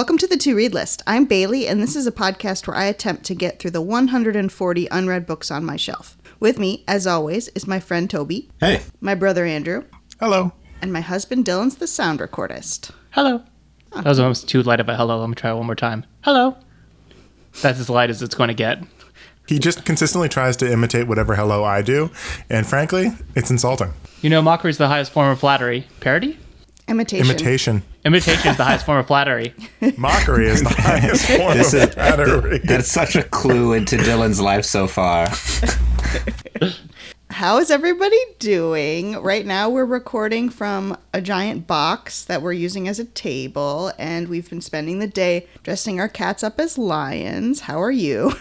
Welcome to the To Read List. I'm Bailey, and this is a podcast where I attempt to get through the 140 unread books on my shelf. With me, as always, is my friend Toby, Hey. my brother Andrew, Hello. and my husband Dylan's the sound recordist. Hello. Ah. That was almost too light of a hello. Let me try it one more time. Hello. That's as light as it's going to get. He just consistently tries to imitate whatever hello I do, and frankly, it's insulting. You know, mockery is the highest form of flattery. Parody? Imitation. Imitation. Imitation is the highest form of flattery. Mockery is the highest form This of is- flattery. That's such a clue into Dylan's life so far. How is everybody doing? Right now, we're recording from a giant box that we're using as a table, and we've been spending the day dressing our cats up as lions. How are you?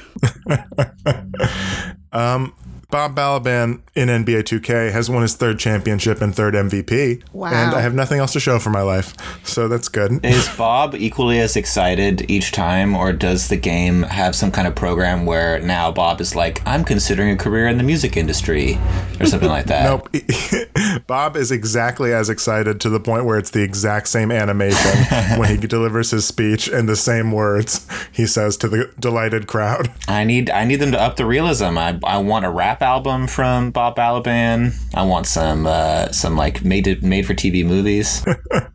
Um, Bob Balaban in NBA 2K has won his third championship and third MVP. Wow. And I have nothing else to show for my life. So that's good. Is Bob equally as excited each time, or does the game have some kind of program where now Bob is like, I'm considering a career in the music industry, or something like that? Nope. Bob is exactly as excited to the point where it's the exact same animation when he delivers his speech and the same words he says to the delighted crowd. I need I need them to up the realism. I, I want a rap album from Bob Balaban. I want some uh, some like made to, made for TV movies.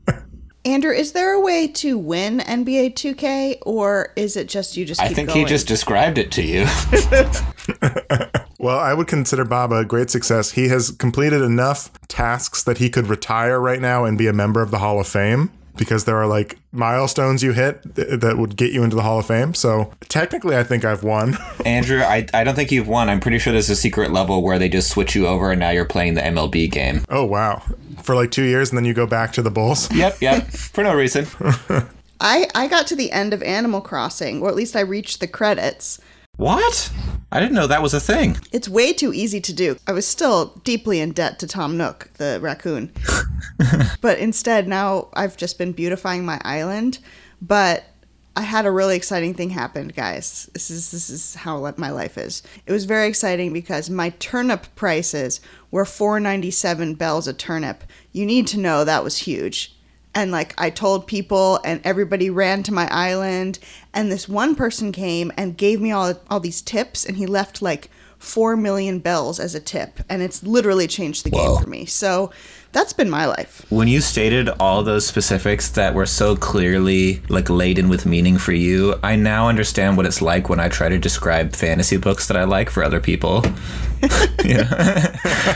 Andrew, is there a way to win NBA 2K, or is it just you just I think going? he just described it to you. Well, I would consider Bob a great success. He has completed enough tasks that he could retire right now and be a member of the Hall of Fame because there are like milestones you hit th- that would get you into the Hall of Fame. So technically, I think I've won. Andrew, I, I don't think you've won. I'm pretty sure there's a secret level where they just switch you over and now you're playing the MLB game. oh, wow. For like two years and then you go back to the Bulls. Yep, yep. For no reason. I, I got to the end of Animal Crossing, or at least I reached the credits. What? I didn't know that was a thing. It's way too easy to do. I was still deeply in debt to Tom Nook, the raccoon. but instead, now I've just been beautifying my island. But I had a really exciting thing happen, guys. This is this is how my life is. It was very exciting because my turnip prices were 4.97 bells a turnip. You need to know that was huge. And like I told people and everybody ran to my island. And this one person came and gave me all all these tips and he left like 4 million bells as a tip and it's literally changed the Whoa. game for me. So that's been my life. When you stated all those specifics that were so clearly like laden with meaning for you, I now understand what it's like when I try to describe fantasy books that I like for other people.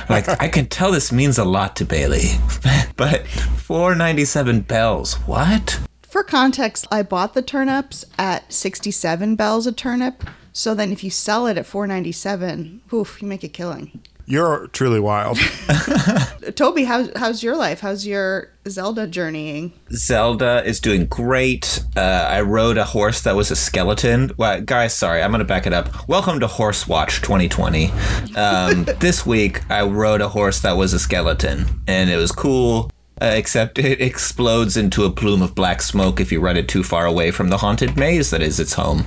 like I can tell this means a lot to Bailey. but 497 bells. What? For context, I bought the turnips at 67 bells a turnip. So then if you sell it at 497, oof, you make a killing. You're truly wild. Toby, how's how's your life? How's your Zelda journeying? Zelda is doing great. Uh, I rode a horse that was a skeleton. Well, guys, sorry, I'm going to back it up. Welcome to Horse Watch 2020. Um, this week, I rode a horse that was a skeleton, and it was cool. Uh, except it explodes into a plume of black smoke if you run it too far away from the haunted maze that is its home.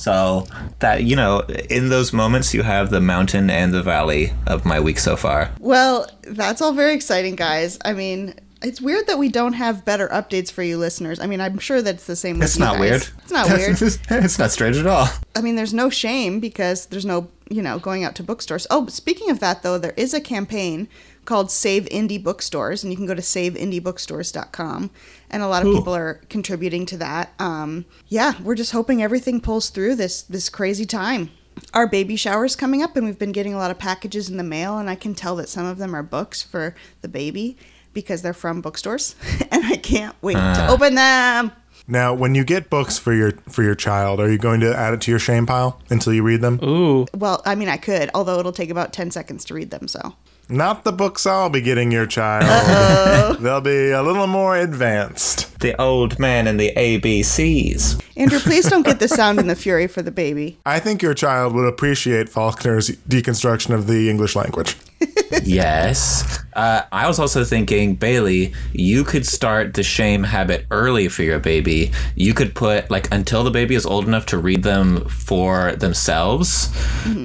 So that you know, in those moments, you have the mountain and the valley of my week so far. Well, that's all very exciting, guys. I mean, it's weird that we don't have better updates for you listeners. I mean, I'm sure that's the same with It's not guys. weird. It's not weird. it's not strange at all. I mean, there's no shame because there's no, you know, going out to bookstores. Oh, speaking of that, though, there is a campaign called Save Indie Bookstores, and you can go to saveindiebookstores.com. And a lot of people are contributing to that. Um, yeah, we're just hoping everything pulls through this this crazy time. Our baby shower's coming up, and we've been getting a lot of packages in the mail, and I can tell that some of them are books for the baby because they're from bookstores, and I can't wait to open them. now, when you get books for your for your child, are you going to add it to your shame pile until you read them? Ooh. Well, I mean, I could, although it'll take about 10 seconds to read them, so. Not the books I'll be getting your child. They'll be a little more advanced. The old man and the ABCs. Andrew, please don't get the sound and the fury for the baby. I think your child would appreciate Faulkner's deconstruction of the English language. yes. Uh, I was also thinking, Bailey, you could start the shame habit early for your baby. You could put, like, until the baby is old enough to read them for themselves,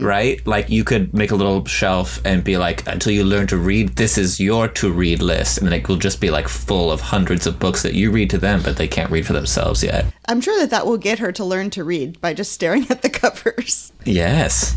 right? Like, you could make a little shelf and be like, until you learn to read, this is your to read list. And it will just be, like, full of hundreds of books that you read to them, but they can't read for themselves yet. I'm sure that that will get her to learn to read by just staring at the covers. Yes.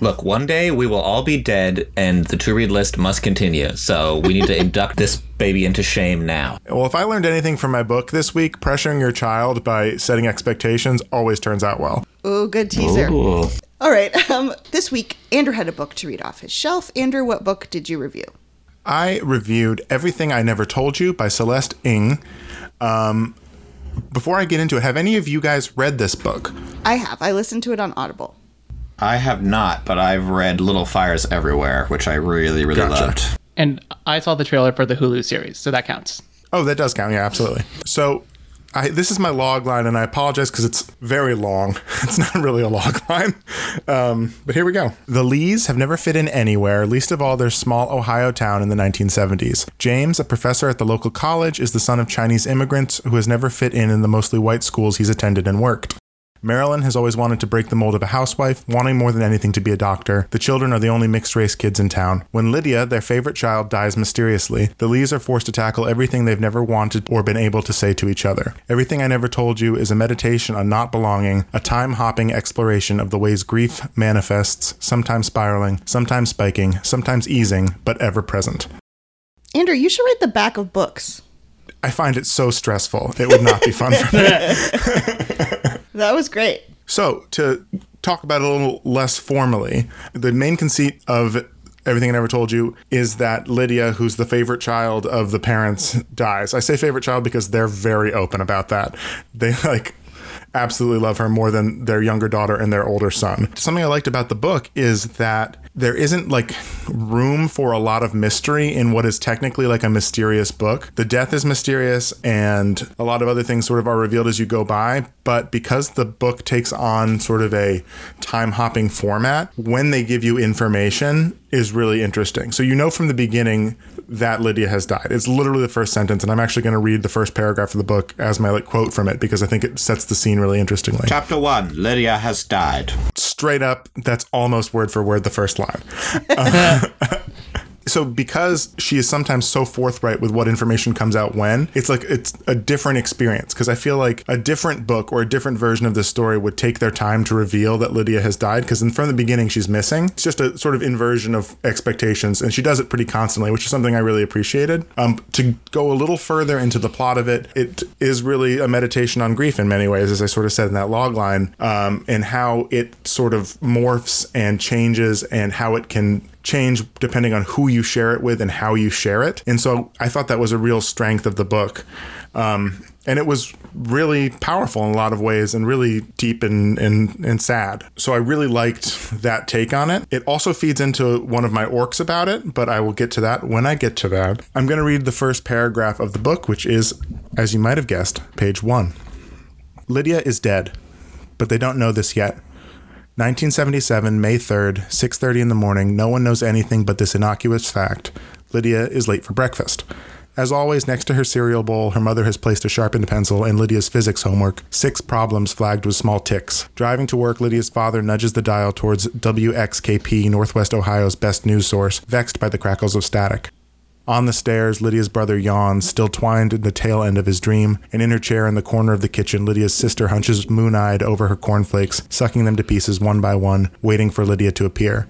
Look, one day we will all be dead and the to read list must continue. So we need to induct this baby into shame now. Well, if I learned anything from my book this week, pressuring your child by setting expectations always turns out well. Ooh, good teaser. Ooh. All right. Um, this week, Andrew had a book to read off his shelf. Andrew, what book did you review? I reviewed Everything I Never Told You by Celeste Ng. Um, before I get into it, have any of you guys read this book? I have. I listened to it on Audible. I have not, but I've read Little Fires Everywhere, which I really, really Gotcha. loved. And I saw the trailer for the Hulu series, so that counts. Oh, that does count. Yeah, absolutely. So, I, this is my log line, and I apologize because it's very long. It's not really a log line. Um, but here we go. The Lees have never fit in anywhere, least of all their small Ohio town in the 1970s. James, a professor at the local college, is the son of Chinese immigrants who has never fit in in the mostly white schools he's attended and worked. Marilyn has always wanted to break the mold of a housewife, wanting more than anything to be a doctor. The children are the only mixed race kids in town. When Lydia, their favorite child, dies mysteriously, the Lees are forced to tackle everything they've never wanted or been able to say to each other. Everything I Never Told You is a meditation on not belonging, a time hopping exploration of the ways grief manifests, sometimes spiraling, sometimes spiking, sometimes easing, but ever present. Andrew, you should write the back of books. I find it so stressful. It would not be fun for me. That was great. So, to talk about it a little less formally, the main conceit of Everything I Never Told You is that Lydia, who's the favorite child of the parents, dies. I say favorite child because they're very open about that. They like absolutely love her more than their younger daughter and their older son. Something I liked about the book is that there isn't like room for a lot of mystery in what is technically like a mysterious book. The death is mysterious and a lot of other things sort of are revealed as you go by, but because the book takes on sort of a time hopping format, when they give you information is really interesting. So you know from the beginning that Lydia has died. It's literally the first sentence and I'm actually going to read the first paragraph of the book as my like quote from it because I think it sets the scene really interestingly Chapter 1 Lydia has died. straight up that's almost word for word the first line Uh, so because she is sometimes so forthright with what information comes out when it's like it's a different experience. Because i feel like a different book or a different version of this story would take their time to reveal that lydia has died. Because from the beginning she's missing. It's just a sort of inversion of expectations and she does it pretty constantly which is something i really appreciated. Um, to go a little further into the plot of it it is really a meditation on grief in many ways as i sort of said in that log line um, and how it sort of morphs and changes and how it can change depending on who you share it with and how you share it. And so I thought that was a real strength of the book. Um, and it was really powerful in a lot of ways and really deep and, and, and sad. So I really liked that take on it. It also feeds into one of my orcs about it, but I will get to that when I get to that. I'm going to read the first paragraph of the book, which is, as you might have guessed, page one. Lydia is dead, but they don't know this yet. 1977, May 3rd, 6:30 in the morning. No one knows anything but this innocuous fact. Lydia is late for breakfast. As always, next to her cereal bowl, her mother has placed a sharpened pencil and Lydia's physics homework, six problems flagged with small ticks. Driving to work, Lydia's father nudges the dial towards WXKP, Northwest Ohio's best news source, vexed by the crackles of static. On the stairs, Lydia's brother yawns, still twined in the tail end of his dream, and in her chair in the corner of the kitchen, Lydia's sister hunches moon eyed over her cornflakes, sucking them to pieces one by one, waiting for Lydia to appear.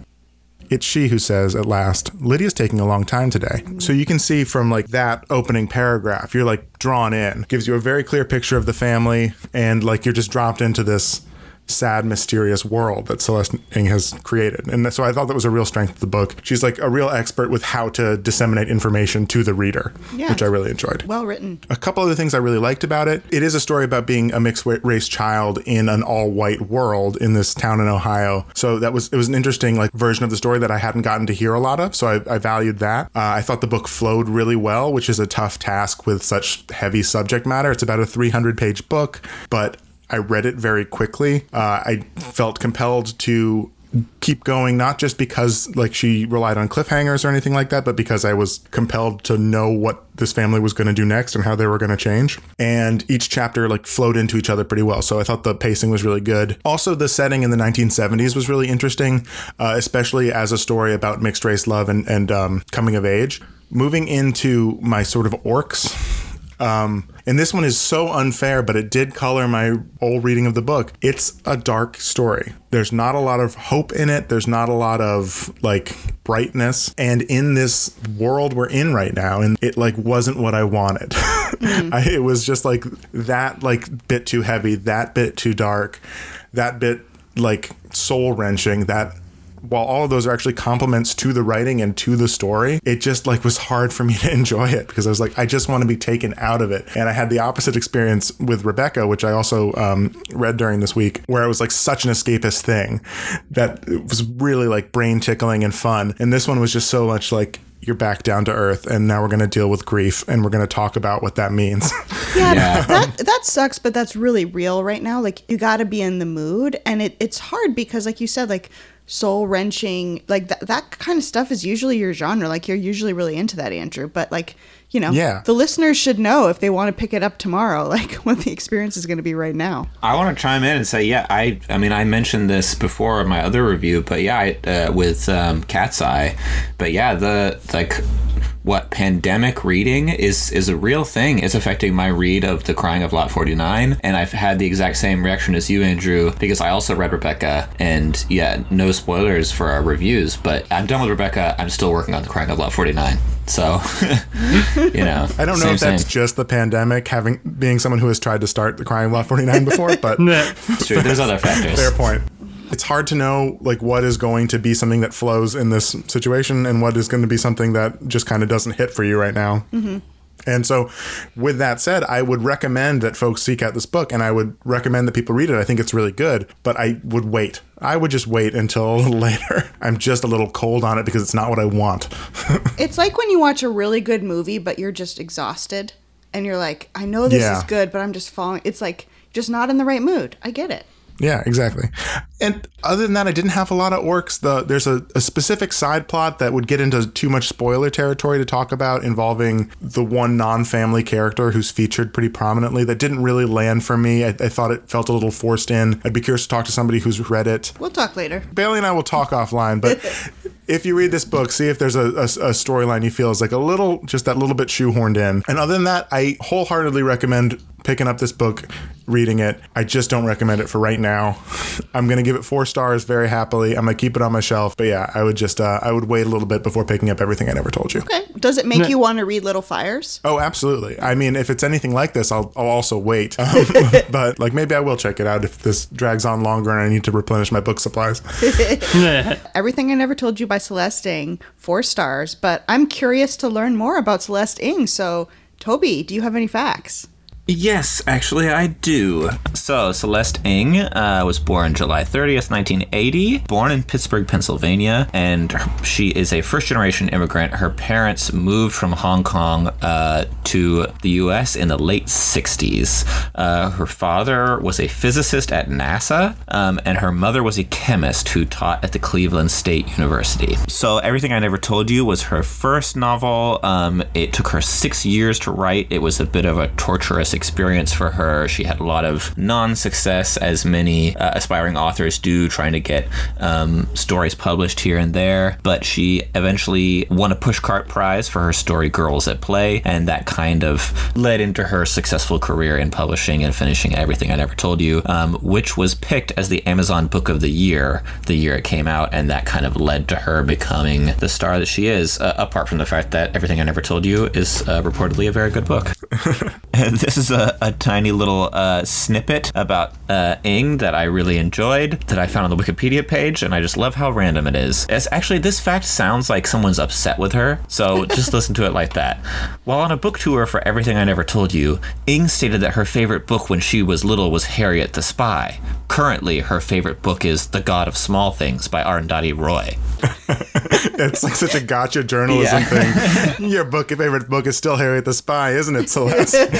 It's she who says at last, Lydia's taking a long time today. So you can see from like that opening paragraph, you're like drawn in. Gives you a very clear picture of the family and like you're just dropped into this sad, mysterious world that Celeste Ng has created. And so I thought that was a real strength of the book. She's like a real expert with how to disseminate information to the reader, Yeah. which I really enjoyed. Well written. A couple other things I really liked about it. It is a story about being a mixed race child in an all white world in this town in Ohio. So that was it was an interesting like version of the story that I hadn't gotten to hear a lot of. So I, I valued that. Uh, I thought the book flowed really well, which is a tough task with such heavy subject matter. It's about a 300 page book, but I read it very quickly. Uh, I felt compelled to keep going, not just because like she relied on cliffhangers or anything like that, but because I was compelled to know what this family was going to do next and how they were going to change. And each chapter like flowed into each other pretty well. So I thought the pacing was really good. Also, the setting in the 1970s was really interesting, uh, especially as a story about mixed race love and, and um, coming of age. Moving into my sort of orcs um, and this one is so unfair, but it did color my old reading of the book. It's a dark story. There's not a lot of hope in it. There's not a lot of like brightness. And in this world we're in right now, and it like wasn't what I wanted. Mm. I, it was just like that like bit too heavy, that bit too dark, that bit like soul wrenching, that while all of those are actually compliments to the writing and to the story, it just like was hard for me to enjoy it because I was like, I just want to be taken out of it. And I had the opposite experience with Rebecca, which I also um, read during this week, where it was like such an escapist thing that it was really like brain tickling and fun. And this one was just so much like, you're back down to earth and now we're going to deal with grief and we're going to talk about what that means. Yeah, yeah, that that sucks, but that's really real right now. Like you got to be in the mood and it, it's hard because like you said like soul wrenching like that that kind of stuff is usually your genre like you're usually really into that andrew but like you know yeah. the listeners should know if they want to pick it up tomorrow like what the experience is going to be right now i want to chime in and say yeah i i mean i mentioned this before in my other review but yeah I, uh, with um, cat's eye but yeah the like what pandemic reading is is a real thing. It's affecting my read of The Crying of Lot 49, and I've had the exact same reaction as you, Andrew, because I also read Rebecca, and yeah, no spoilers for our reviews, but I'm done with Rebecca. I'm still working on The Crying of Lot 49. So, you know, I don't know if that's same. just the pandemic, having being someone who has tried to start The Crying of Lot 49 before, but sure, there's other factors. Fair point it's hard to know like what is going to be something that flows in this situation and what is going to be something that just kind of doesn't hit for you right now. Mm-hmm. And so, with that said, I would recommend that folks seek out this book and I would recommend that people read it. I think it's really good, but I would wait. I would just wait until a little later. I'm just a little cold on it because it's not what I want. it's like when you watch a really good movie, but you're just exhausted and you're like, I know this yeah. is good, but I'm just falling. It's like, just not in the right mood. I get it. Yeah, exactly. And other than that, I didn't have a lot of orcs. The there's a, a, specific side plot that would get into too much spoiler territory to talk about involving the one non-family character who's featured pretty prominently that didn't really land for me. I, I thought it felt a little forced in. I'd be curious to talk to somebody who's read it. We'll talk later. Bailey and I will talk offline, but if you read this book, see if there's a, a, a storyline you feel is like a little, just that little bit shoehorned in. And other than that, I wholeheartedly recommend picking up this book, reading it. I just don't recommend it for right now. I'm gonna give it four stars very happily. I'm gonna keep it on my shelf. But yeah, I would just uh, I would wait a little bit before picking up everything I never told you. Okay. Does it make no. you want to read Little Fires? Oh, absolutely. I mean, if it's anything like this, I'll, I'll also wait. Um, but like maybe I will check it out if this drags on longer and I need to replenish my book supplies. Everything I Never Told You by Celeste Ng, four stars. But I'm curious to learn more about Celeste Ng. So, Toby, do you have any facts? Yes, actually, I do. So, Celeste Ng uh, was born July 30th, 1980, born in Pittsburgh, Pennsylvania, and she is a first generation immigrant. Her parents moved from Hong Kong uh, to the U.S. in the late 60s. Uh, her father was a physicist at NASA, um, and her mother was a chemist who taught at the Cleveland State University. So, Everything I Never Told You was her first novel. Um, it took her six years to write, it was a bit of a torturous experience for her. She had a lot of non success, as many uh, aspiring authors do, trying to get um, stories published here and there. But she eventually won a Pushcart Prize for her story Girls at Play, and that kind of led into her successful career in publishing and finishing Everything I Never Told You, um, which was picked as the Amazon Book of the Year the year it came out, and that kind of led to her becoming the star that she is, uh, apart from the fact that Everything I Never Told You is uh, reportedly a very good book. this is a, a tiny little uh, snippet about uh, Ng that I really enjoyed that I found on the Wikipedia page, and I just love how random it is. It's actually, this fact sounds like someone's upset with her, so just listen to it like that. While on a book tour for Everything I Never Told You, Ng stated that her favorite book when she was little was Harriet the Spy. Currently, her favorite book is The God of Small Things by Arundhati Roy. it's like such a gotcha journalism yeah. thing. Your book, your favorite book is still Harriet the Spy, isn't it, Celeste?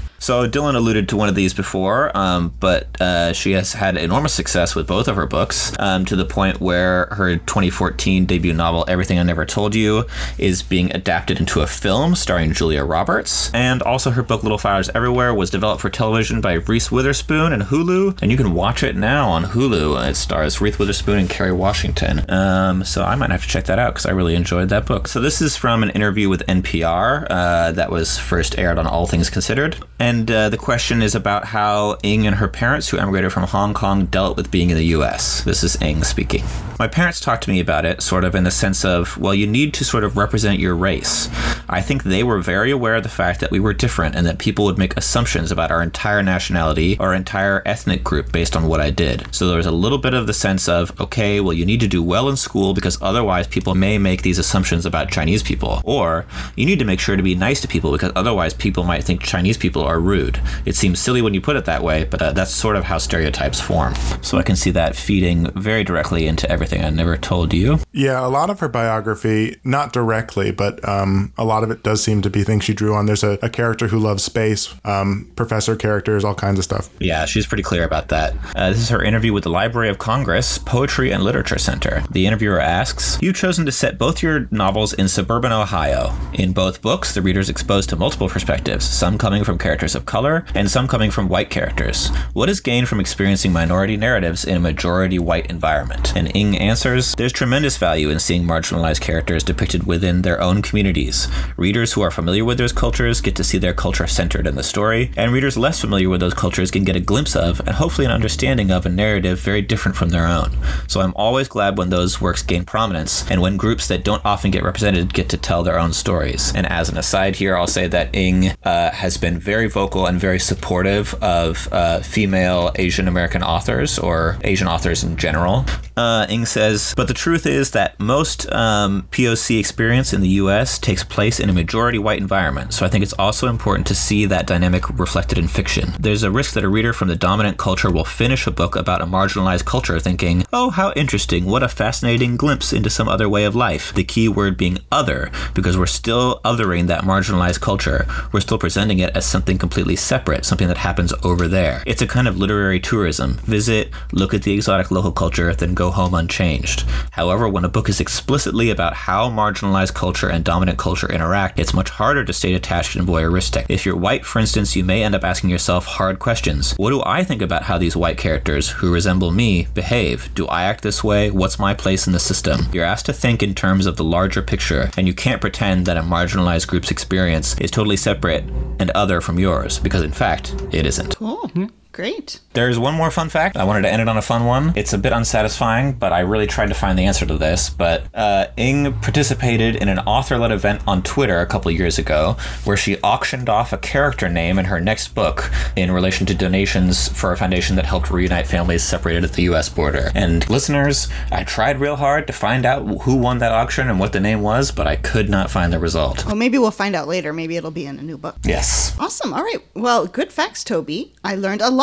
So Dylan alluded to one of these before, um, but uh, she has had enormous success with both of her books um, to the point where her 2014 debut novel, Everything I Never Told You, is being adapted into a film starring Julia Roberts. And also her book Little Fires Everywhere was developed for television by Reese Witherspoon and Hulu, and you can watch it now on Hulu. It stars Reese Witherspoon and Kerry Washington. Um, so I might have to check that out because I really enjoyed that book. So this is from an interview with NPR uh, that was first aired on All Things Considered. And uh, the question is about how Ng and her parents, who emigrated from Hong Kong, dealt with being in the US. This is Ng speaking. My parents talked to me about it, sort of in the sense of, well, you need to sort of represent your race. I think they were very aware of the fact that we were different and that people would make assumptions about our entire nationality or entire ethnic group based on what I did. So there was a little bit of the sense of, okay, well, you need to do well in school because otherwise people may make these assumptions about Chinese people. Or you need to make sure to be nice to people because otherwise people might think Chinese people are rude. It seems silly when you put it that way, but uh, that's sort of how stereotypes form. So I can see that feeding very directly into everything I never told you. Yeah, a lot of her biography, not directly, but um, a lot of it does seem to be things she drew on. There's a, a character who loves space, um, professor characters, all kinds of stuff. Yeah, she's pretty clear about that. Uh, this is her interview with the Library of Congress Poetry and Literature Center. The interviewer asks You've chosen to set both your novels in suburban Ohio. In both books, the reader is exposed to multiple perspectives, some coming from characters of color and some coming from white characters. What is gained from experiencing minority narratives in a majority white environment? And Ng answers There's tremendous value in seeing marginalized characters depicted within their own communities. Readers who are familiar with those cultures get to see their culture centered in the story, and readers less familiar with those cultures can get a glimpse of and hopefully an understanding of a narrative very different from their own. So I'm always glad when those works gain prominence and when groups that don't often get represented get to tell their own stories. And as an aside here, I'll say that Ng uh, has been very vocal and very supportive of uh, female Asian American authors or Asian authors in general. Uh, Ng says, but the truth is that most um, POC experience in the US takes place in a majority white environment, so I think it's also important to see that dynamic reflected in fiction. There's a risk that a reader from the dominant culture will finish a book about a marginalized culture thinking, oh, how interesting, what a fascinating glimpse into some other way of life. The key word being other, because we're still othering that marginalized culture. We're still presenting it as something completely separate, something that happens over there. It's a kind of literary tourism. Visit, look at the exotic local culture, then go home unchanged. However, when a book is explicitly about how marginalized culture and dominant culture interact, it's much harder to stay detached and voyeuristic. If you're white, for instance, you may end up asking yourself hard questions. What do I think about how these white characters, who resemble me, behave? Do I act this way? What's my place in the system? You're asked to think in terms of the larger picture, and you can't pretend that a marginalized group's experience is totally separate and other from yours, because in fact, it isn't. Cool. Great. There's one more fun fact. I wanted to end it on a fun one. It's a bit unsatisfying, but I really tried to find the answer to this. But uh, Ng participated in an author led event on Twitter a couple years ago where she auctioned off a character name in her next book in relation to donations for a foundation that helped reunite families separated at the US border. And listeners, I tried real hard to find out who won that auction and what the name was, but I could not find the result. Well, maybe we'll find out later. Maybe it'll be in a new book. Yes. Awesome. All right. Well, good facts, Toby. I learned a lot.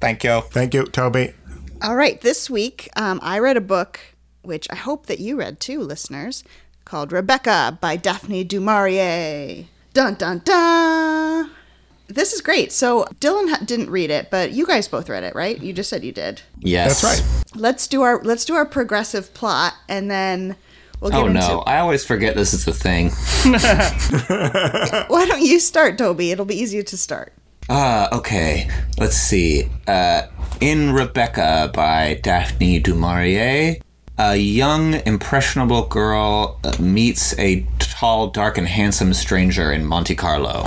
Thank you. Thank you, Toby. All right. This week, um, I read a book, which I hope that you read too, listeners, called Rebecca by Daphne du Maurier. Dun, dun, dun. This is great. So Dylan ha- didn't read it, but you guys both read it, right? You just said you did. Yes. That's right. Let's do our let's do our progressive plot, and then we'll get into it. Oh into. no, I always forget this is a thing. Why don't you start, Toby? It'll be easier to start. Uh, okay. Let's see. Uh, in Rebecca by Daphne du Maurier, a young, impressionable girl uh, meets a tall, dark, and handsome stranger in Monte Carlo.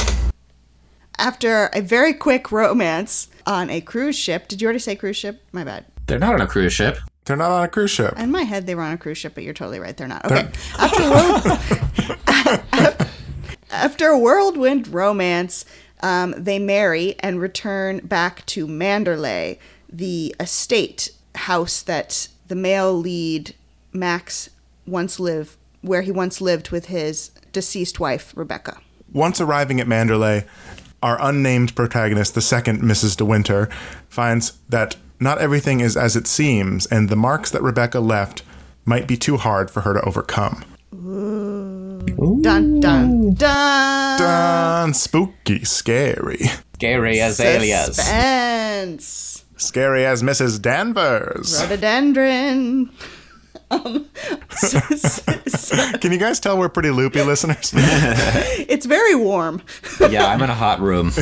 After a very quick romance on a cruise ship. Did you already say cruise ship? My bad. They're not on a cruise ship. They're not on a cruise ship. In my head, they were on a cruise ship, but you're totally right. They're not. Okay. After world, after a whirlwind romance, um, they marry and return back to Manderley, the estate house that the male lead Max once lived, where he once lived with his deceased wife Rebecca. Once arriving at Manderley, our unnamed protagonist, the second Mrs. De Winter, finds that not everything is as it seems, and the marks that Rebecca left might be too hard for her to overcome. Dun dun dun. Dun, spooky, scary. Scary as azaleas. Suspense. Scary as Mrs. Danvers. Rhododendron. Um, so- so- so- Can you guys tell we're pretty loopy listeners? it's very warm. yeah, I'm in a hot room.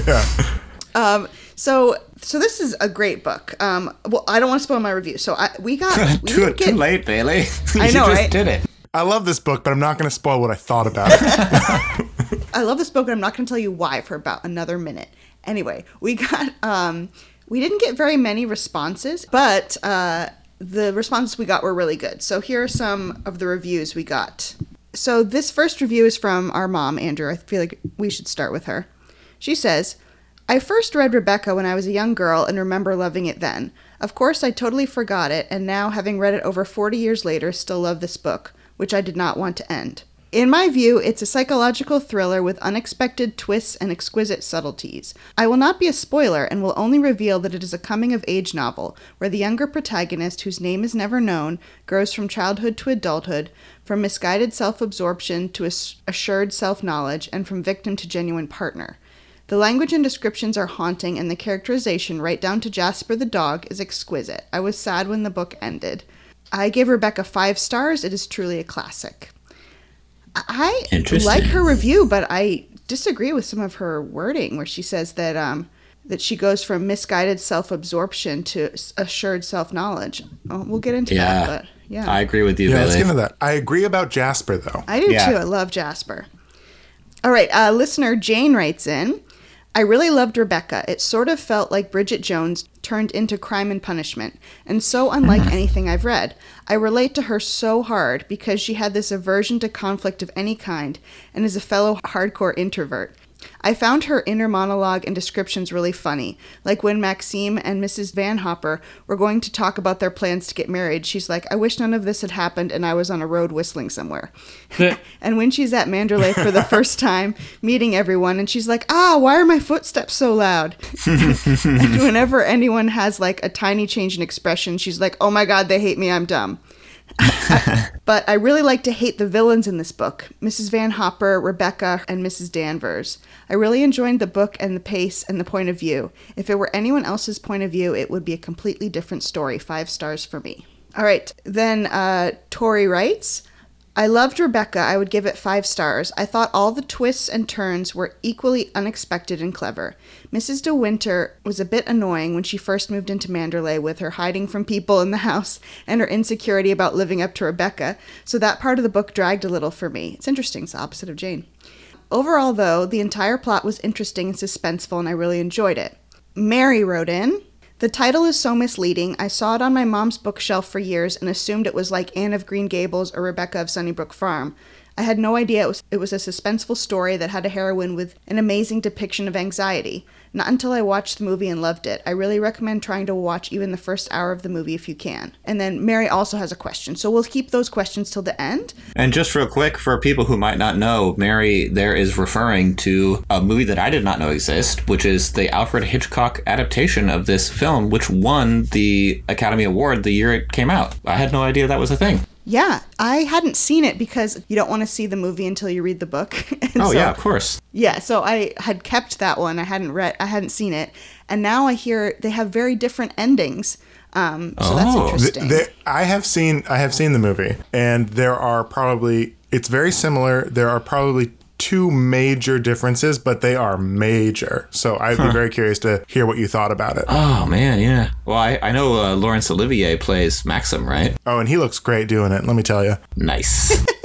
Um. So, so this is a great book. Um, well, I don't want to spoil my review. So I, we got we too, get, too late, Bailey. I you know, just right? did it. I love this book, but I'm not going to spoil what I thought about it. I love this book, and I'm not going to tell you why for about another minute. Anyway, we got um, we didn't get very many responses, but uh, the responses we got were really good. So here are some of the reviews we got. So this first review is from our mom, Andrew. I feel like we should start with her. She says, I first read Rebecca when I was a young girl and remember loving it then. Of course, I totally forgot it, and now, having read it over 40 years later, still love this book, which I did not want to end. In my view, it's a psychological thriller with unexpected twists and exquisite subtleties. I will not be a spoiler and will only reveal that it is a coming of age novel where the younger protagonist, whose name is never known, grows from childhood to adulthood, from misguided self absorption to ass- assured self knowledge, and from victim to genuine partner. The language and descriptions are haunting, and the characterization, right down to Jasper the dog, is exquisite. I was sad when the book ended. I gave Rebecca five stars. It is truly a classic. I like her review, but I disagree with some of her wording, where she says that um, that she goes from misguided self-absorption to assured self-knowledge. Well, we'll get into Yeah. that, but yeah, I agree with you, yeah, let's get into that. I agree about Jasper, though. I do Yeah. too. I love Jasper. All right, uh, listener Jane writes in. I really loved Rebecca. It sort of felt like Bridget Jones turned into Crime and Punishment, and so unlike mm-hmm. anything I've read. I relate to her so hard because she had this aversion to conflict of any kind and is a fellow hardcore introvert. I found her inner monologue and descriptions really funny. Like when Maxim and Mrs. Van Hopper were going to talk about their plans to get married, she's like, I wish none of this had happened and I was on a road whistling somewhere. and when she's at Manderley for the first time, meeting everyone, and she's like, ah, why are my footsteps so loud? and whenever anyone has like a tiny change in expression, she's like, oh my God, they hate me, I'm dumb. But I really like to hate the villains in this book Mrs. Van Hopper, Rebecca, and Mrs. Danvers. I really enjoyed the book and the pace and the point of view. If it were anyone else's point of view, it would be a completely different story. Five stars for me. All right, then uh, Tori writes. I loved Rebecca. I would give it five stars. I thought all the twists and turns were equally unexpected and clever. Mrs. De Winter was a bit annoying when she first moved into Manderley with her hiding from people in the house and her insecurity about living up to Rebecca, so that part of the book dragged a little for me. It's interesting, it's the opposite of Jane. Overall, though, the entire plot was interesting and suspenseful, and I really enjoyed it. Mary wrote in The title is so misleading. I saw it on my mom's bookshelf for years and assumed it was like Anne of Green Gables or Rebecca of Sunnybrook Farm. I had no idea it was, it was a suspenseful story that had a heroine with an amazing depiction of anxiety. Not until I watched the movie and loved it. I really recommend trying to watch even the first hour of the movie if you can. And then Mary also has a question, so we'll keep those questions till the end. And just real quick, for people who might not know, Mary there is referring to a movie that I did not know exist, which is the Alfred Hitchcock adaptation of this film, which won the Academy Award the year it came out. I had no idea that was a thing. Yeah, I hadn't seen it because you don't want to see the movie until you read the book. And Oh so- yeah, of course. Yeah, so I had kept that one. I hadn't read I hadn't seen it. And now I hear they have very different endings. Um, so that's Oh. Th- interesting. there- I have seen I have seen the movie, and there are probably it's very similar. There are probably two major differences, but they are major. So I'd be very curious to hear what you thought about it. Oh man, yeah. Well, I, I know uh, Laurence Olivier plays Maxim, right? Oh, and he looks great doing it. Let me tell you. Nice.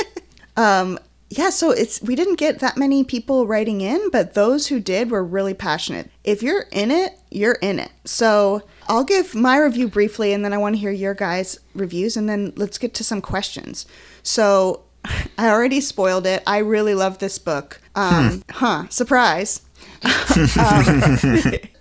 Um, yeah, so it's we didn't get that many people writing in, but those who did were really passionate. If you're in it, you're in it. So I'll give my review briefly, and then I want to hear your guys' reviews, and then let's get to some questions. So I already spoiled it. I really love this book. Um, Huh? Surprise. um,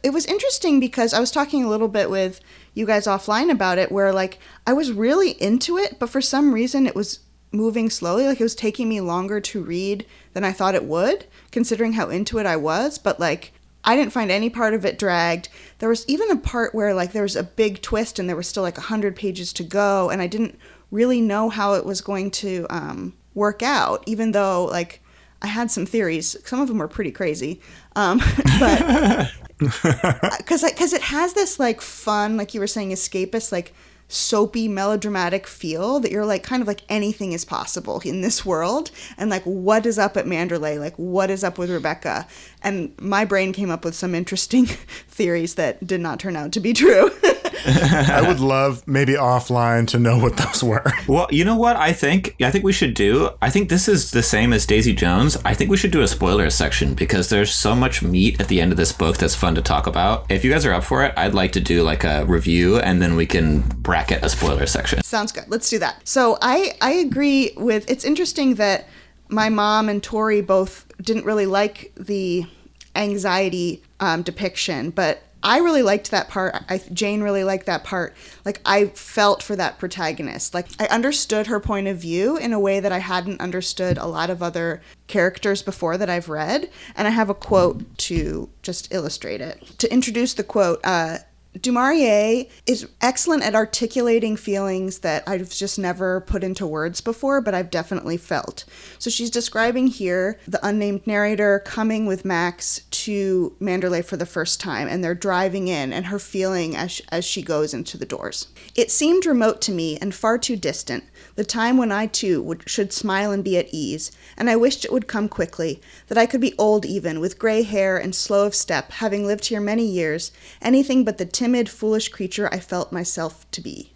it was interesting because I was talking a little bit with you guys offline about it, where like I was really into it, but for some reason it was moving slowly. Like it was taking me longer to read than I thought it would, considering how into it I was. But like I didn't find any part of it dragged. There was even a part where like there was a big twist and there was still like a hundred pages to go, and I didn't really know how it was going to um, work out, even though like I had some theories. Some of them were pretty crazy, um, but because because it has this like fun, like you were saying, escapist, like soapy melodramatic feel that you're like kind of like anything is possible in this world and like what is up at Manderley like what is up with Rebecca and my brain came up with some interesting theories that did not turn out to be true I would love maybe offline to know what those were. Well, you know what I think? I think we should do. I think this is the same as Daisy Jones. I think we should do a spoiler section because there's so much meat at the end of this book that's fun to talk about. If you guys are up for it, I'd like to do like a review and then we can bracket a spoiler section. Sounds good. Let's do that. So I I agree with. It's interesting that my mom and Tori both didn't really like the anxiety um, depiction, but I really liked that part. I, Jane really liked that part. Like I felt for that protagonist. Like I understood her point of view in a way that I hadn't understood a lot of other characters before that I've read. And I have a quote to just illustrate it. To introduce the quote, uh, Du Maurier is excellent at articulating feelings that I've just never put into words before, but I've definitely felt. So she's describing here the unnamed narrator coming with Max to Manderley for the first time, and they're driving in, and her feeling as, as she goes into the doors. It seemed remote to me and far too distant, the time when I too would, should smile and be at ease, and I wished it would come quickly, that I could be old even, with gray hair and slow of step, having lived here many years, anything but the timid, foolish creature I felt myself to be.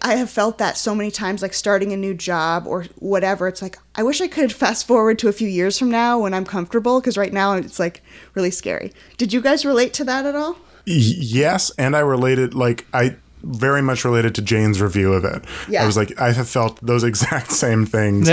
I have felt that so many times, like starting a new job or whatever. It's like, I wish I could fast forward to a few years from now when I'm comfortable, because right now it's like really scary. Did you guys relate to that at all? Y- yes, and I related like I very much related to Jane's review of it. Yeah. I was like, I have felt those exact same things.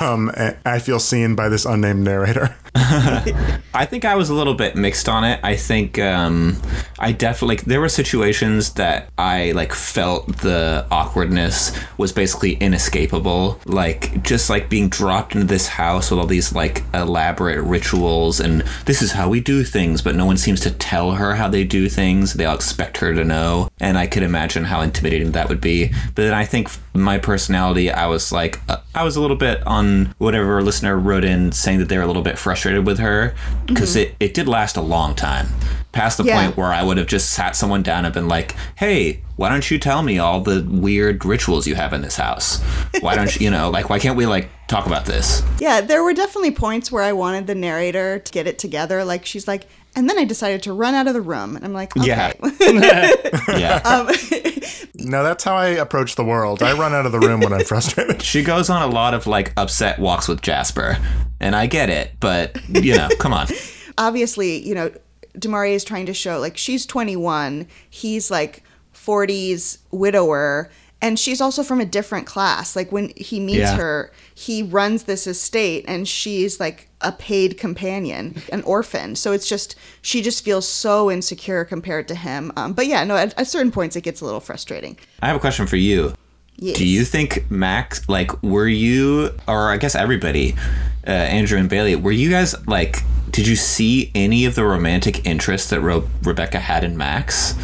um, and I feel seen by this unnamed narrator. I think I was a little bit mixed on it. I think um, I definitely like, there were situations that I like felt the awkwardness was basically inescapable. Like just like being dropped into this house with all these like elaborate rituals and this is how we do things, but no one seems to tell her how they do things. They all expect her to know, and I could imagine how intimidating that would be. But then I think my personality, I was like, uh, I was a little bit on whatever listener wrote in saying that they were a little bit frustrated with her because mm-hmm. it, it did last a long time past the Yeah. point where I would have just sat someone down and been like, hey, why don't you tell me all the weird rituals you have in this house? Why don't you, you know, like, why can't we like talk about this? Yeah, there were definitely points where I wanted the narrator to get it together. Like she's like, and then I decided to run out of the room, and I'm like, okay. Yeah. Yeah. um, No, that's how I approach the world. I run out of the room when I'm frustrated. she goes on a lot of like upset walks with Jasper. And I get it, but you know, come on. obviously, you know, du Maurier is trying to show like she's 21, he's like 40s widower, and she's also from a different class. Like when he meets Yeah. her, he runs this estate and she's like a paid companion, an orphan. So it's just she just feels so insecure compared to him. Um, but yeah, no, at, at certain points it gets a little frustrating. I have a question for you. Yes. Do you think Max, like, were you, or I guess everybody, uh, Andrew and Bailey, were you guys like, did you see any of the romantic interest that Ro- Rebecca had in Max?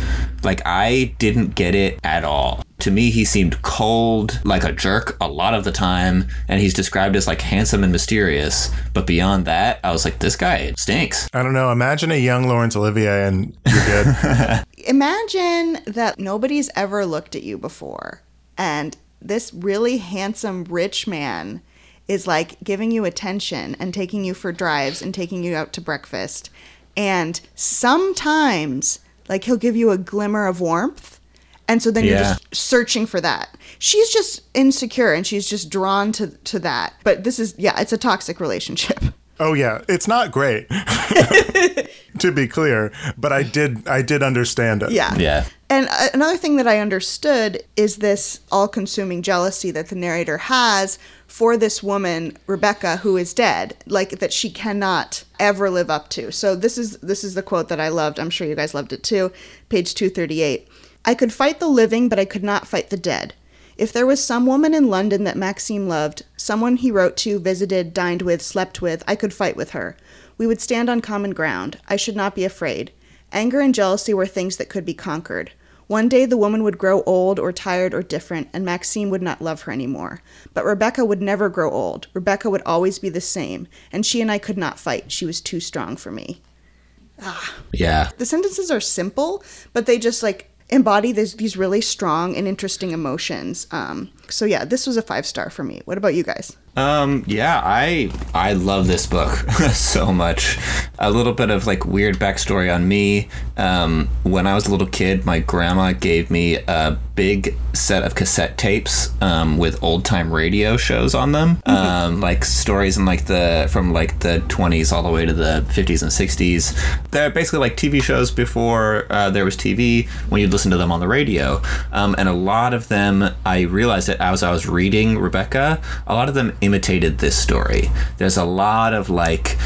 Like, I didn't get it at all. To me, he seemed cold, like a jerk a lot of the time, and he's described as like handsome and mysterious. But beyond that, I was like, this guy stinks. I don't know. Imagine a young Laurence Olivier and you're good. imagine that nobody's ever looked at you before and this really handsome rich man is like giving you attention and taking you for drives and taking you out to breakfast and sometimes like he'll give you a glimmer of warmth and so then you're just searching for that she's just insecure and she's just drawn to to that but this is yeah it's a toxic relationship oh yeah, it's not great. to be clear, but I did I did understand it. yeah Yeah. And uh, another thing that I understood is this all consuming jealousy that the narrator has for this woman, Rebecca, who is dead, like that she cannot ever live up to. So this is this is the quote that I loved. I'm sure you guys loved it too. Page 238. I could fight the living, but I could not fight the dead. If there was some woman in London that Maxim loved, someone he wrote to, visited, dined with, slept with, I could fight with her. We would stand on common ground. I should not be afraid. Anger and jealousy were things that could be conquered. One day the woman would grow old or tired or different, and Maxim would not love her anymore. But Rebecca would never grow old. Rebecca would always be the same, and she and I could not fight. She was too strong for me. Ah. Yeah. The sentences are simple, but they just like embody this, these really strong and interesting emotions. Um, so yeah, this was a five star for me. What about you guys? Um, yeah, I I love this book so much. A little bit of like weird backstory on me. Um, when I was a little kid, my grandma gave me a big set of cassette tapes um, with old time radio shows on them, um, like stories in like the from like the 20s all the way to the 50s and 60s. They're basically like TV shows before uh, there was TV when you'd listen to them on the radio, um, and a lot of them I realized that as I was reading Rebecca, a lot of them imitated this story. There's a lot of like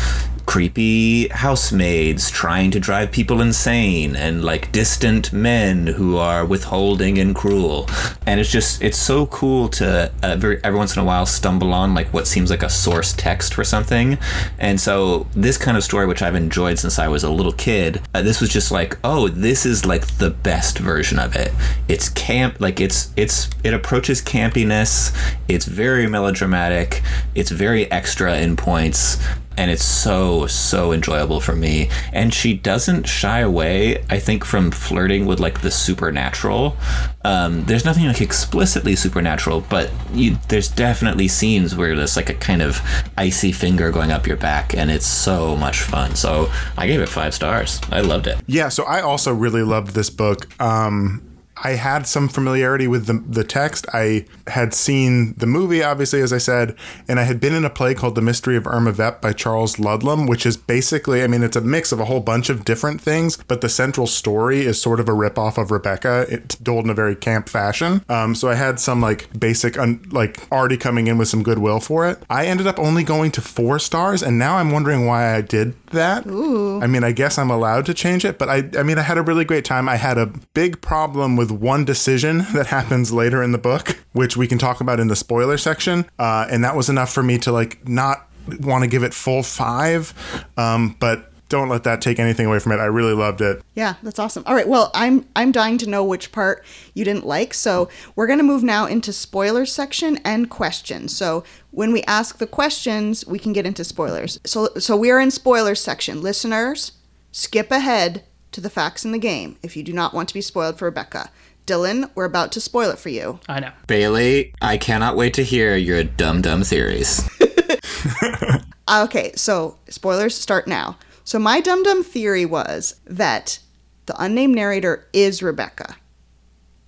creepy housemaids trying to drive people insane and like distant men who are withholding and cruel. And it's just it's so cool to uh, very, every once in a while stumble on like what seems like a source text for something. And so this kind of story which i've enjoyed since i was a little kid uh, this was just like oh this is like the best version of it. It's camp like it's it's it approaches campiness. It's very melodramatic. It's very extra in points and it's so so enjoyable for me. And she doesn't shy away i think from flirting with like the supernatural. Um, there's nothing like explicitly supernatural but you, there's definitely scenes where there's like a kind of icy finger going up your back and it's so much fun. So i gave it five stars. I loved it. Yeah, so I also really loved this book. Um, I had some familiarity with the, the text. I had seen the movie, obviously, as I said, and I had been in a play called The Mystery of Irma Vep by Charles Ludlam, which is basically, I mean, it's a mix of a whole bunch of different things, but the central story is sort of a ripoff of Rebecca. It's told in a very camp fashion. Um, so I had some like basic, un, like already coming in with some goodwill for it. I ended up only going to four stars, and now I'm wondering why I did that. I mean, I guess I'm allowed to change it, but I, I mean, I had a really great time. I had a big problem with one decision that happens later in the book, which we can talk about in the spoiler section, uh, and that was enough for me to like not want to give it full five, um, but. Don't let that take anything away from it. I really loved it. Yeah, that's awesome. All right, well, I'm I'm dying to know which part you didn't like. So we're gonna move now into spoilers section and questions. So when we ask the questions, we can get into spoilers. So so we are in spoilers section. Listeners, skip ahead to the facts in the game if you do not want to be spoiled for Rebecca. Dylan, we're about to spoil it for you. I know. bailey i cannot wait to hear your dumb dumb theories Uh, Okay, so spoilers start now. So my dum dum theory was that the unnamed narrator is Rebecca.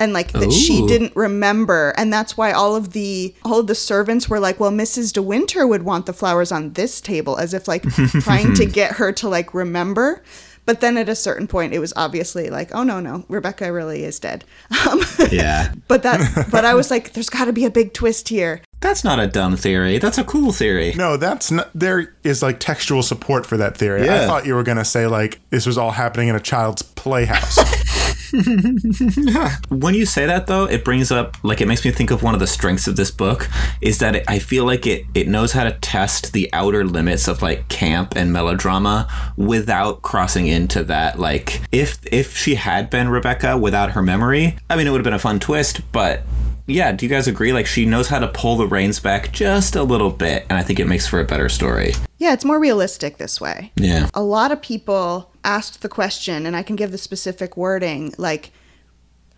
And like that she didn't remember and that's why all of the all of the servants were like, "Well, Mrs. De Winter would want the flowers on this table," as if like trying to get her to like remember. But then at a certain point it was obviously like, "Oh no, no, Rebecca really is dead." Um, yeah but that but I was like, there's got to be a big twist here. that's not a dumb theory that's a cool theory No, that's not, there is like textual support for that theory. I thought you were going to say like this was all happening in a child's playhouse. When you say that though, it brings up like it makes me think of one of the strengths of this book is that it, I feel like it it knows how to test the outer limits of like camp and melodrama without crossing into that like if if she had been Rebecca without her memory, I mean it would have been a fun twist, but yeah, do you guys agree like she knows how to pull the reins back just a little bit and I think it makes for a better story. Yeah, it's more realistic this way. Yeah. a lot of people asked the question, and I can give the specific wording. Like,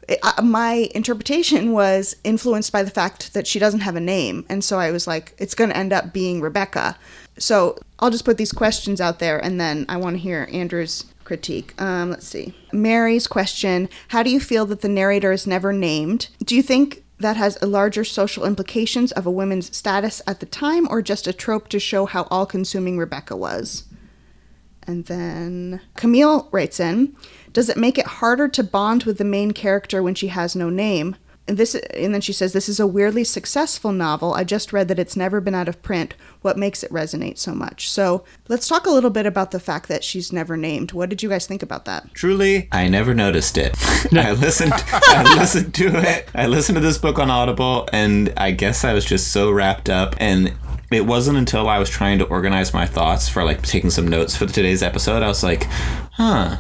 it, uh, my interpretation was influenced by the fact that she doesn't have a name, and so I was like, it's going to end up being Rebecca. So I'll just put these questions out there, and then I want to hear Andrew's critique. Um, let's see. Mary's question How do you feel that the narrator is never named? Do you think that has a larger social implications of a woman's status at the time, or just a trope to show how all consuming Rebecca was? And then Camille writes in, does it make it harder to bond with the main character when she has no name? And this and then she says this is a weirdly successful novel. I just read that it's never been out of print. What makes it resonate so much? So, let's talk a little bit about the fact that she's never named. What did you guys think about that? Truly, I never noticed it. I listened I listened to it. I listened to this book on Audible and I guess I was just so wrapped up and it wasn't until I was trying to organize my thoughts for like taking some notes for today's episode I was like, "Huh,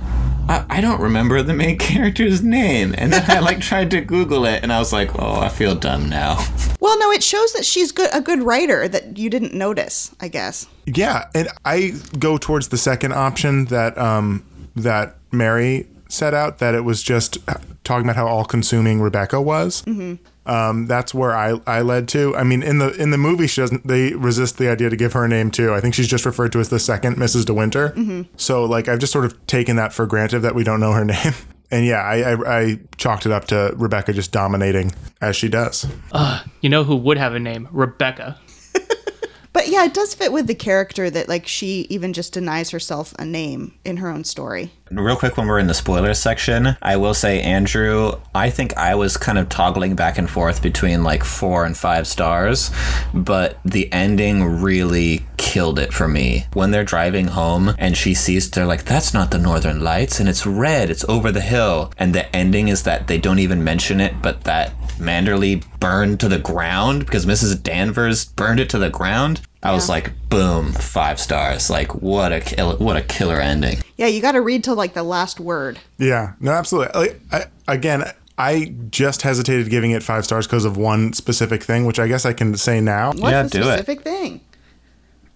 I, I don't remember the main character's name." And then I like tried to Google it and I was like, "Oh, I feel dumb now." Well, no, it shows that she's good a good writer that you didn't notice, I guess. Yeah, and I go towards the second option that um that Mary set out that it was just talking about how all-consuming Rebecca was. Um, that's where I, I led to. I mean, in the in the movie, she doesn't. They resist the idea to give her a name too. I think she's just referred to as the second Mrs. De Winter. So like, I've just sort of taken that for granted that we don't know her name. And yeah, I, I, I chalked it up to Rebecca just dominating as she does. You know who would have a name? Rebecca. But yeah, it does fit with the character that like she even just denies herself a name in her own story. Real quick, when we're in the spoilers section, I will say, Andrew, I think I was kind of toggling back and forth between like four and five stars, but the ending really killed it for me. When they're driving home and she sees, they're like, that's not the Northern Lights, and it's red, it's over the hill. And the ending is that they don't even mention it, but that Manderley burned to the ground because Mrs. Danvers burned it to the ground. I was like, boom, five stars. Like, what a kill- what a killer ending. Yeah, you got to read till like the last word. Yeah, no, absolutely. Like, I, again, I just hesitated giving it five stars because of one specific thing, which I guess I can say now. What's Yeah, the do it. specific thing?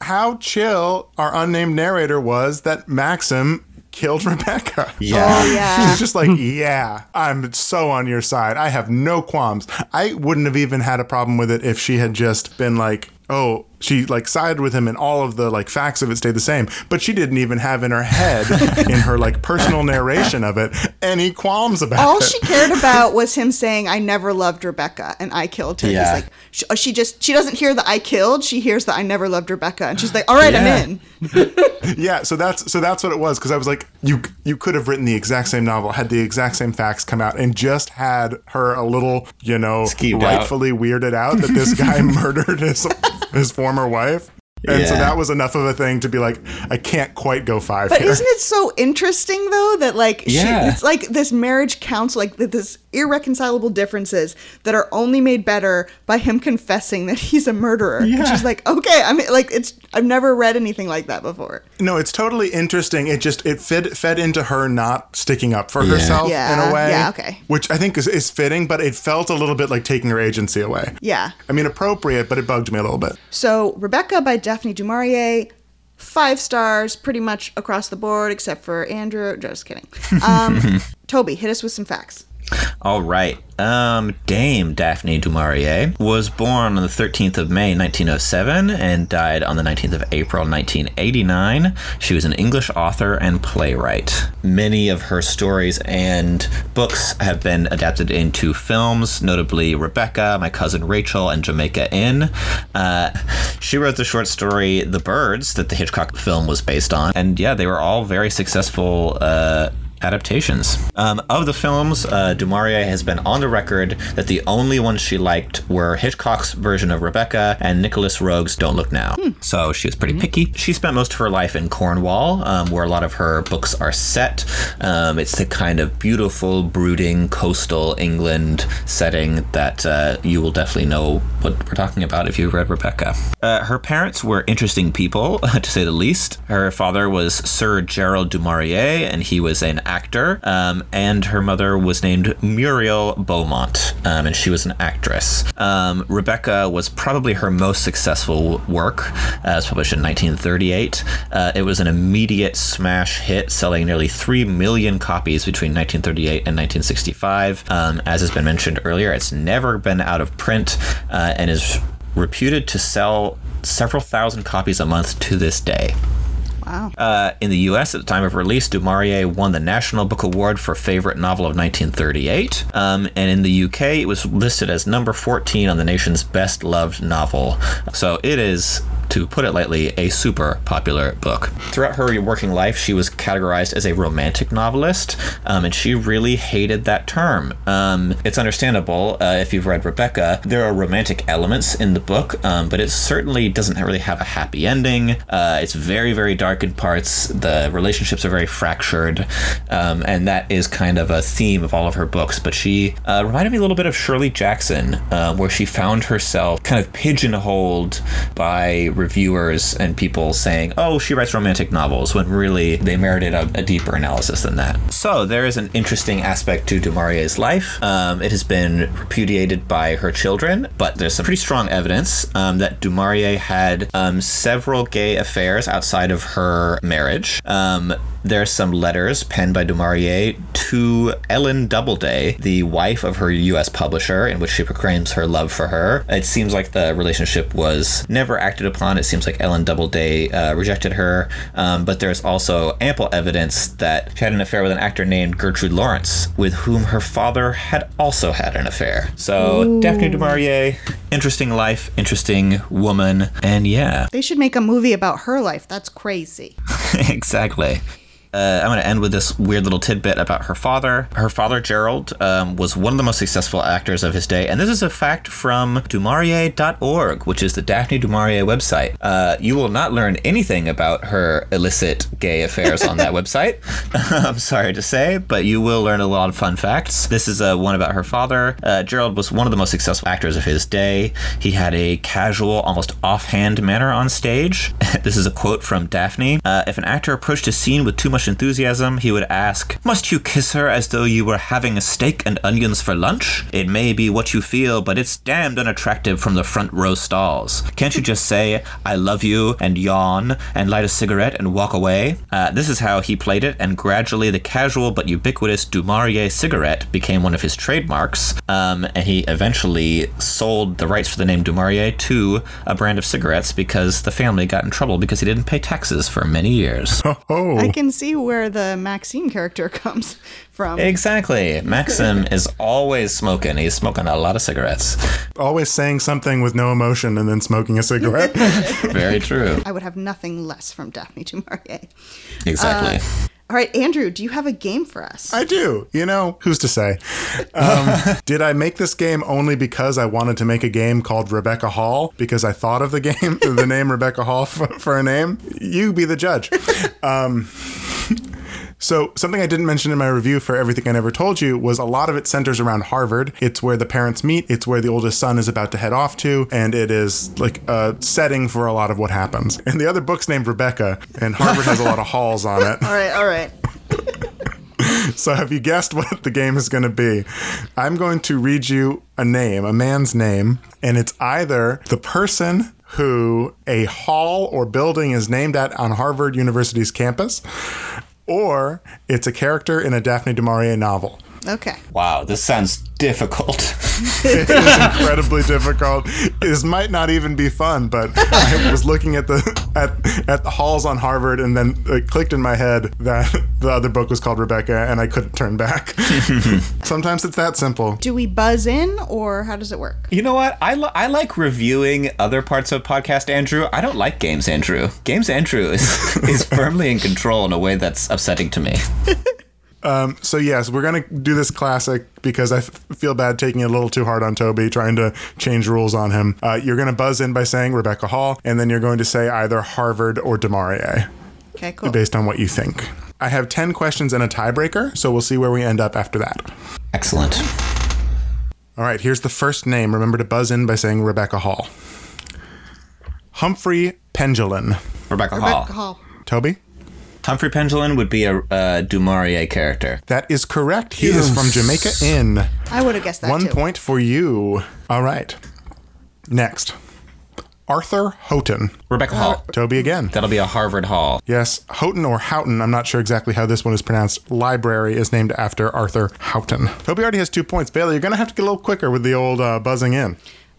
How chill our unnamed narrator was that Maxim killed Rebecca. Yeah. Oh yeah. He's just like, yeah, I'm so on your side. I have no qualms. I wouldn't have even had a problem with it if she had just been like, oh, she like sided with him and all of the like facts of it stayed the same. But she didn't even have in her head, in her like personal narration of it, any qualms about it. All it. she cared about was him saying, "I never loved Rebecca and I killed her." Yeah. He's like, she, uh, she just she doesn't hear that I killed. She hears that I never loved Rebecca, and she's like, "All right, Yeah. I'm in." Yeah, so that's so that's what it was because I was like, you you could have written the exact same novel, had the exact same facts come out, and just had her a little, you know, Skeeved out. rightfully weirded out that this guy murdered his his former wife. And so that was enough of a thing to be like, I can't quite go five But here. isn't it so interesting though that like she, Yeah. it's like this marriage council, like this irreconcilable differences that are only made better by him confessing that he's a murderer. And Yeah. she's like, okay, I mean, like it's I've never read anything like that before. no, it's totally interesting. It just it fed fed into her not sticking up for Yeah. herself in a way. yeah, okay. Which I think is, is fitting, but it felt a little bit like taking her agency away. Yeah. I mean, appropriate, but it bugged me a little bit. So Rebecca by Daphne du Maurier, five stars pretty much across the board except for Andrew. Just kidding. Um, Toby, hit us with some facts. All right. Um, Dame Daphne du Maurier was born on the 13th of May 1907 and died on the 19th of April 1989. She was an English author and playwright. Many of her stories and books have been adapted into films, notably Rebecca, My Cousin Rachel, and Jamaica Inn. Uh, she wrote the short story The Birds that the Hitchcock film was based on. And yeah, they were all very successful. Uh, adaptations. Um, of the films, uh, Du Maurier has been on the record that the only ones she liked were Hitchcock's version of Rebecca and Nicolas Roeg's Don't Look Now. So she was pretty picky. She spent most of her life in Cornwall, um, where a lot of her books are set. Um, it's the kind of beautiful, brooding, coastal England setting that uh, you will definitely know what we're talking about if you've read Rebecca. Uh, her parents were interesting people, to say the least. Her father was Sir Gerald du Maurier, and he was an actor. Um, and her mother was named Muriel Beaumont, um, and she was an actress. Um, Rebecca was probably her most successful work. Uh, published in 1938. Uh, it was an immediate smash hit, selling nearly 3 million copies between 1938 and 1965. Um, as has been mentioned earlier, it's never been out of print uh, and is reputed to sell several thousand copies a month to this day. Wow. Uh, in the U.S. at the time of release, Du Maurier won the National Book Award for Favorite Novel of 1938, um, and in the U.K. it was listed as number 14 on the nation's best loved novel. So it is. To put it lightly, a super popular book. Throughout her working life, she was categorized as a romantic novelist, um, and she really hated that term. Um, it's understandable uh, if you've read Rebecca. There are romantic elements in the book, um, but it certainly doesn't really have a happy ending. Uh, it's very, very dark in parts. The relationships are very fractured, um, and that is kind of a theme of all of her books. But she uh, reminded me a little bit of Shirley Jackson, uh, where she found herself kind of pigeonholed by reviewers and people saying, oh, she writes romantic novels, when really they merited a, a deeper analysis than that. So there is an interesting aspect to Du Maurier's life. Um, it has been repudiated by her children, but there's some pretty strong evidence um, that Du Maurier had um, several gay affairs outside of her marriage. Um, there's some letters penned by Du Maurier to Ellen Doubleday, the wife of her U.S. publisher, in which she proclaims her love for her. It seems like the relationship was never acted upon. It seems like Ellen Doubleday uh, rejected her, um, but there's also ample evidence that she had an affair with an actor named Gertrude Lawrence, with whom her father had also had an affair. So Daphne du Maurier, interesting life, interesting woman, and yeah, They should make a movie about her life. That's crazy. exactly. Uh, I'm going to end with this weird little tidbit about her father. Her father, Gerald, um, was one of the most successful actors of his day. And this is a fact from Dumaurier.org, which is the Daphne du Maurier website. Uh, you will not learn anything about her illicit gay affairs on that website. I'm sorry to say, but you will learn a lot of fun facts. This is uh, one about her father. Uh, Gerald was one of the most successful actors of his day. He had a casual, almost offhand manner on stage. this is a quote from Daphne. Uh, if an actor approached a scene with too much enthusiasm, he would ask, Must you kiss her as though you were having a steak and onions for lunch? It may be what you feel, but it's damned unattractive from the front row stalls. Can't you just say, I love you, and yawn, and light a cigarette and walk away? Uh, this is how he played it, and gradually the casual but ubiquitous Du Maurier cigarette became one of his trademarks, um, and he eventually sold the rights for the name Du Maurier to a brand of cigarettes because the family got in trouble because he didn't pay taxes for many years. Oh, I can see where the Maxine character comes from. Exactly. Maxim is always smoking. He's smoking a lot of cigarettes. always saying something with no emotion and then smoking a cigarette. Very true. I would have nothing less from Daphne du Maurier. Exactly. All right, Andrew, do you have a game for us? I do. You know, who's to say? Um, did I make this game only because I wanted to make a game called Rebecca Hall because I thought of the game, the name Rebecca Hall for, for a name? You be the judge. Um, so, something I didn't mention in my review for Everything I Never Told You was a lot of it centers around Harvard. It's where the parents meet, it's where the oldest son is about to head off to, and it is like a setting for a lot of what happens. And the other book's named Rebecca, and Harvard has a lot of halls on it. all right, all right. So, have you guessed what the game is going to be? I'm going to read you a name, a man's name, and it's either the person who a hall or building is named at on Harvard University's campus, or it's a character in a Daphne du Maurier novel. Okay. Wow, this sounds difficult. It is incredibly difficult. This might not even be fun, but I was looking at the at at the halls on Harvard, and then it clicked in my head that the other book was called Rebecca, and I couldn't turn back. Sometimes it's that simple. Do we buzz in or how does it work? You know what? I, li- I like reviewing other parts of podcast Andrew. I don't like games Andrew. Games Andrew is is firmly in control in a way that's upsetting to me. So yes, we're gonna do this classic because I f- feel bad taking it a little too hard on Toby, trying to change rules on him. Uh, you're gonna buzz in by saying Rebecca Hall, and then you're going to say either Harvard or Du Maurier, Okay, cool. based on what you think. I have ten questions and a tiebreaker, so we'll see where we end up after that. Excellent. All right, here's the first name. Remember to buzz in by saying Rebecca Hall. Humphrey Pendulin. Rebecca, Hall. Rebecca Hall. Toby? Humphrey Pendulin would be a uh, Du Maurier character. That is correct. He is from Jamaica Inn. I would have guessed that One too. point for you. All right. Next. Arthur Houghton. Rebecca Hall. Toby again. That'll be a Harvard Hall. Yes, Houghton or Houghton, I'm not sure exactly how this one is pronounced. Library is named after Arthur Houghton. Toby already has two points. Bailey, you're going to have to get a little quicker with the old uh, buzzing in.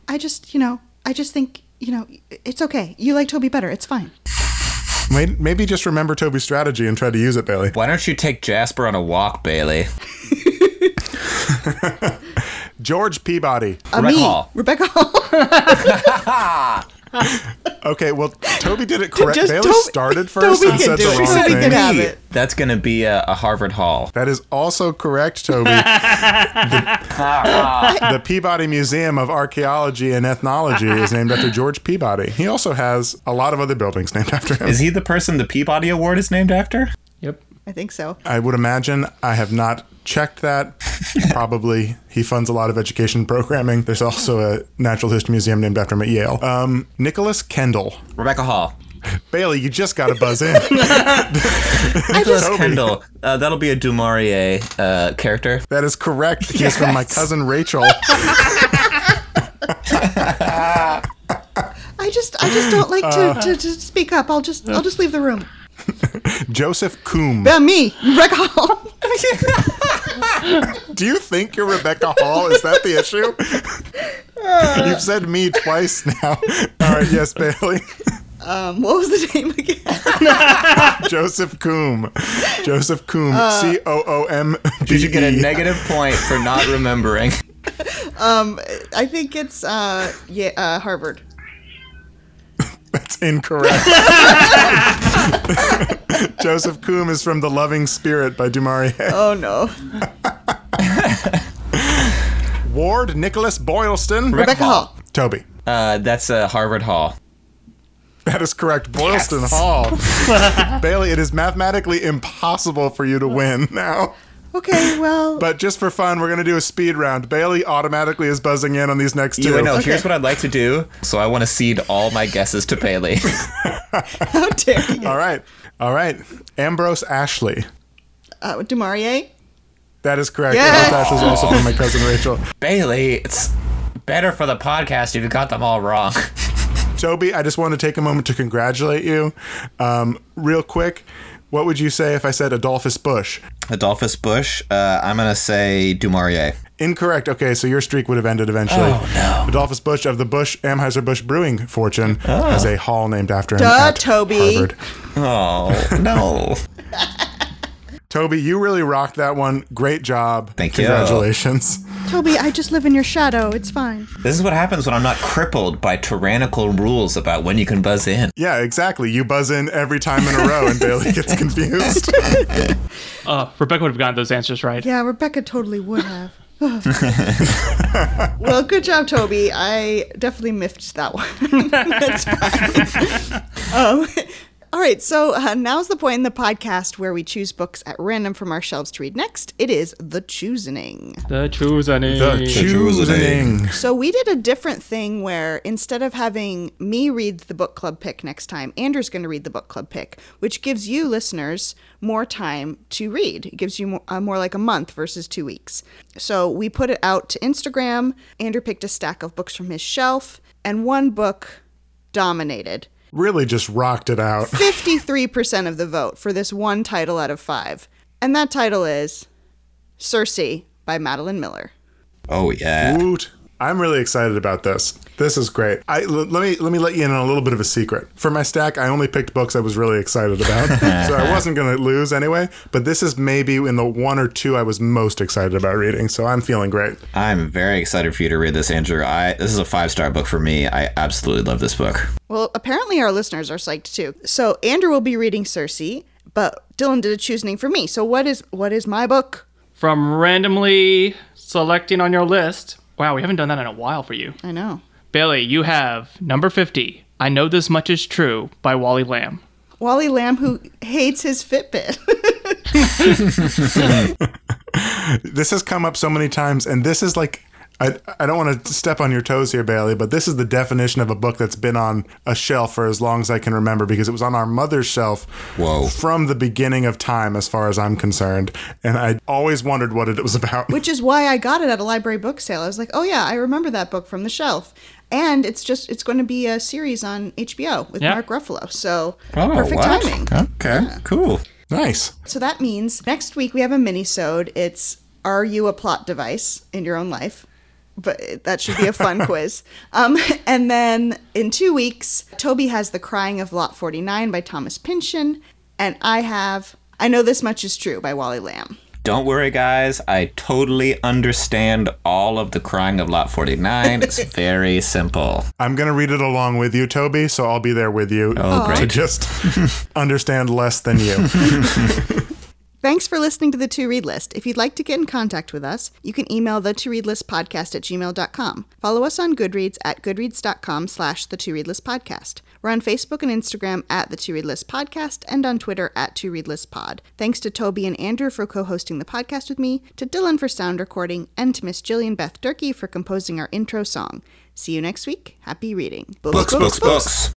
I just, you know, I just think, you know, it's okay. You like Toby better. It's fine. May- Maybe just remember Toby's strategy and try to use it, Bailey. Why don't you take Jasper on a walk, Bailey? George Peabody. Uh, Rebecca me, Hall. Rebecca Hall. Okay, well, Toby did it correct. Just Bailey Toby- started first Toby and said the it. wrong Toby thing. have it. That's going to be a, a Harvard Hall. That is also correct, Toby. the, the Peabody Museum of Archaeology and Ethnology is named after George Peabody. He also has a lot of other buildings named after him. Is he the person the Peabody Award is named after? Yep. I think so. I would imagine. I have not checked that. Probably he funds a lot of education programming. There's also a natural history museum named after him at Yale. Um, Nicholas Kendall. Rebecca Hall. Bailey, you just got to buzz in. Nicholas Toby. Kendall. Uh, that'll be a Du Maurier uh, character. That is correct. He is from my cousin Rachel. I just, I just don't like to, to, to speak up. I'll just, I'll just leave the room. Joseph Coombe. That me, Rebecca Hall. Do you think you're Rebecca Hall? Is that the issue? You've said me twice now. All right, yes, Bailey. Um, what was the name again? Joseph Coombe. Joseph Coombe. C O O M. Did you should get a negative point for not remembering. Um, I think it's uh, yeah, uh, Harvard. That's incorrect. Joseph Coombe is from The Loving Spirit by Du Maurier. Oh no, Ward Nicholas Boylston. Rebecca Hall. Toby. Uh, that's uh, Harvard Hall. That is correct. Boylston Hall. Bailey, it is mathematically impossible for you to win now. Okay, well, But just for fun, we're going to do a speed round. Bailey automatically is buzzing in on these next two. You know, Okay. here's what I'd like to do. So I want to cede all my guesses to Bailey. how dare you? All right. All right. Ambrose Ashley. Uh, Du Maurier. That is correct. Yes! Ambrose Ashley is also from my cousin Rachel. Bailey, it's better for the podcast if you got them all wrong. Toby, I just want to take a moment to congratulate you. Um, real quick, what would you say if I said Adolphus Busch? Adolphus Busch. Uh, I'm gonna say Du Maurier. Incorrect. Okay, so your streak would have ended eventually. Oh, no. Adolphus Busch of the Busch Anheuser Busch Brewing fortune has a hall named after him. Duh, at Toby. Harvard. Oh no. Toby, you really rocked that one. Great job. Thank you. Congratulations. Toby, I just live in your shadow. It's fine. This is what happens when I'm not crippled by tyrannical rules about when you can buzz in. Yeah, exactly. You buzz in every time in a row, and Bailey gets confused. Uh, Rebecca would have gotten those answers right. Yeah, Rebecca totally would have. well, good job, Toby. I definitely miffed that one. That's fine. um, all right, so uh, now's the point in the podcast where we choose books at random from our shelves to read next. It is the choosing. The choosing. The choosing. So we did a different thing where instead of having me read the book club pick next time, Andrew's going to read the book club pick, which gives you listeners more time to read. It gives you more, uh, more like a month versus two weeks. So we put it out to Instagram. Andrew picked a stack of books from his shelf, and one book dominated. Really just rocked it out. 53% of the vote for this one title out of five. And that title is Circe by Madeline Miller. Oh yeah. Woot. I'm really excited about this. This is great. I, l- let me let me let you in on a little bit of a secret. For my stack, I only picked books I was really excited about, so I wasn't going to lose anyway. But this is maybe in the one or two I was most excited about reading, so I'm feeling great. I'm very excited for you to read this, Andrew. I this is a five star book for me. I absolutely love this book. Well, apparently our listeners are psyched too. So Andrew will be reading Circe, but Dylan did a choosing for me. So what is what is my book? From randomly selecting on your list. Wow, we haven't done that in a while for you. I know. Bailey, you have number 50. I Know This Much Is True by Wally Lamb. Wally Lamb who hates his Fitbit. This has come up so many times, and this is like. I, I don't want to step on your toes here, Bailey, but this is the definition of a book that's been on a shelf for as long as I can remember because it was on our mother's shelf Whoa. from the beginning of time, as far as I'm concerned. And I always wondered what it was about. Which is why I got it at a library book sale. I was like, "Oh yeah, I remember that book from the shelf." And it's just it's going to be a series on HBO with Yeah. Mark Ruffalo. So, Oh, perfect what? timing. Okay, cool. Nice. So that means next week we have a mini-sode. It's Are You a Plot Device in Your Own Life? But that should be a fun quiz. Um, and then in two weeks, Toby has The Crying of Lot 49 by Thomas Pynchon. And I have I Know This Much Is True by Wally Lamb. Don't worry, guys. I totally understand all of the crying of Lot 49. It's very simple. I'm going to read it along with you, Toby, so I'll be there with you Oh, to great. just understand less than you. Thanks for listening to the To Read List. If you'd like to get in contact with us, you can email the To Read List podcast at gmail.com. Follow us on Goodreads at goodreads.com slash the To Read List podcast. We're on Facebook and Instagram at the To Read List podcast and on Twitter at To Read List pod. Thanks to Toby and Andrew for co-hosting the podcast with me, to Dylan for sound recording, and to Miss Jillian Beth Durkee for composing our intro song. See you next week. Happy reading. Books, books, books.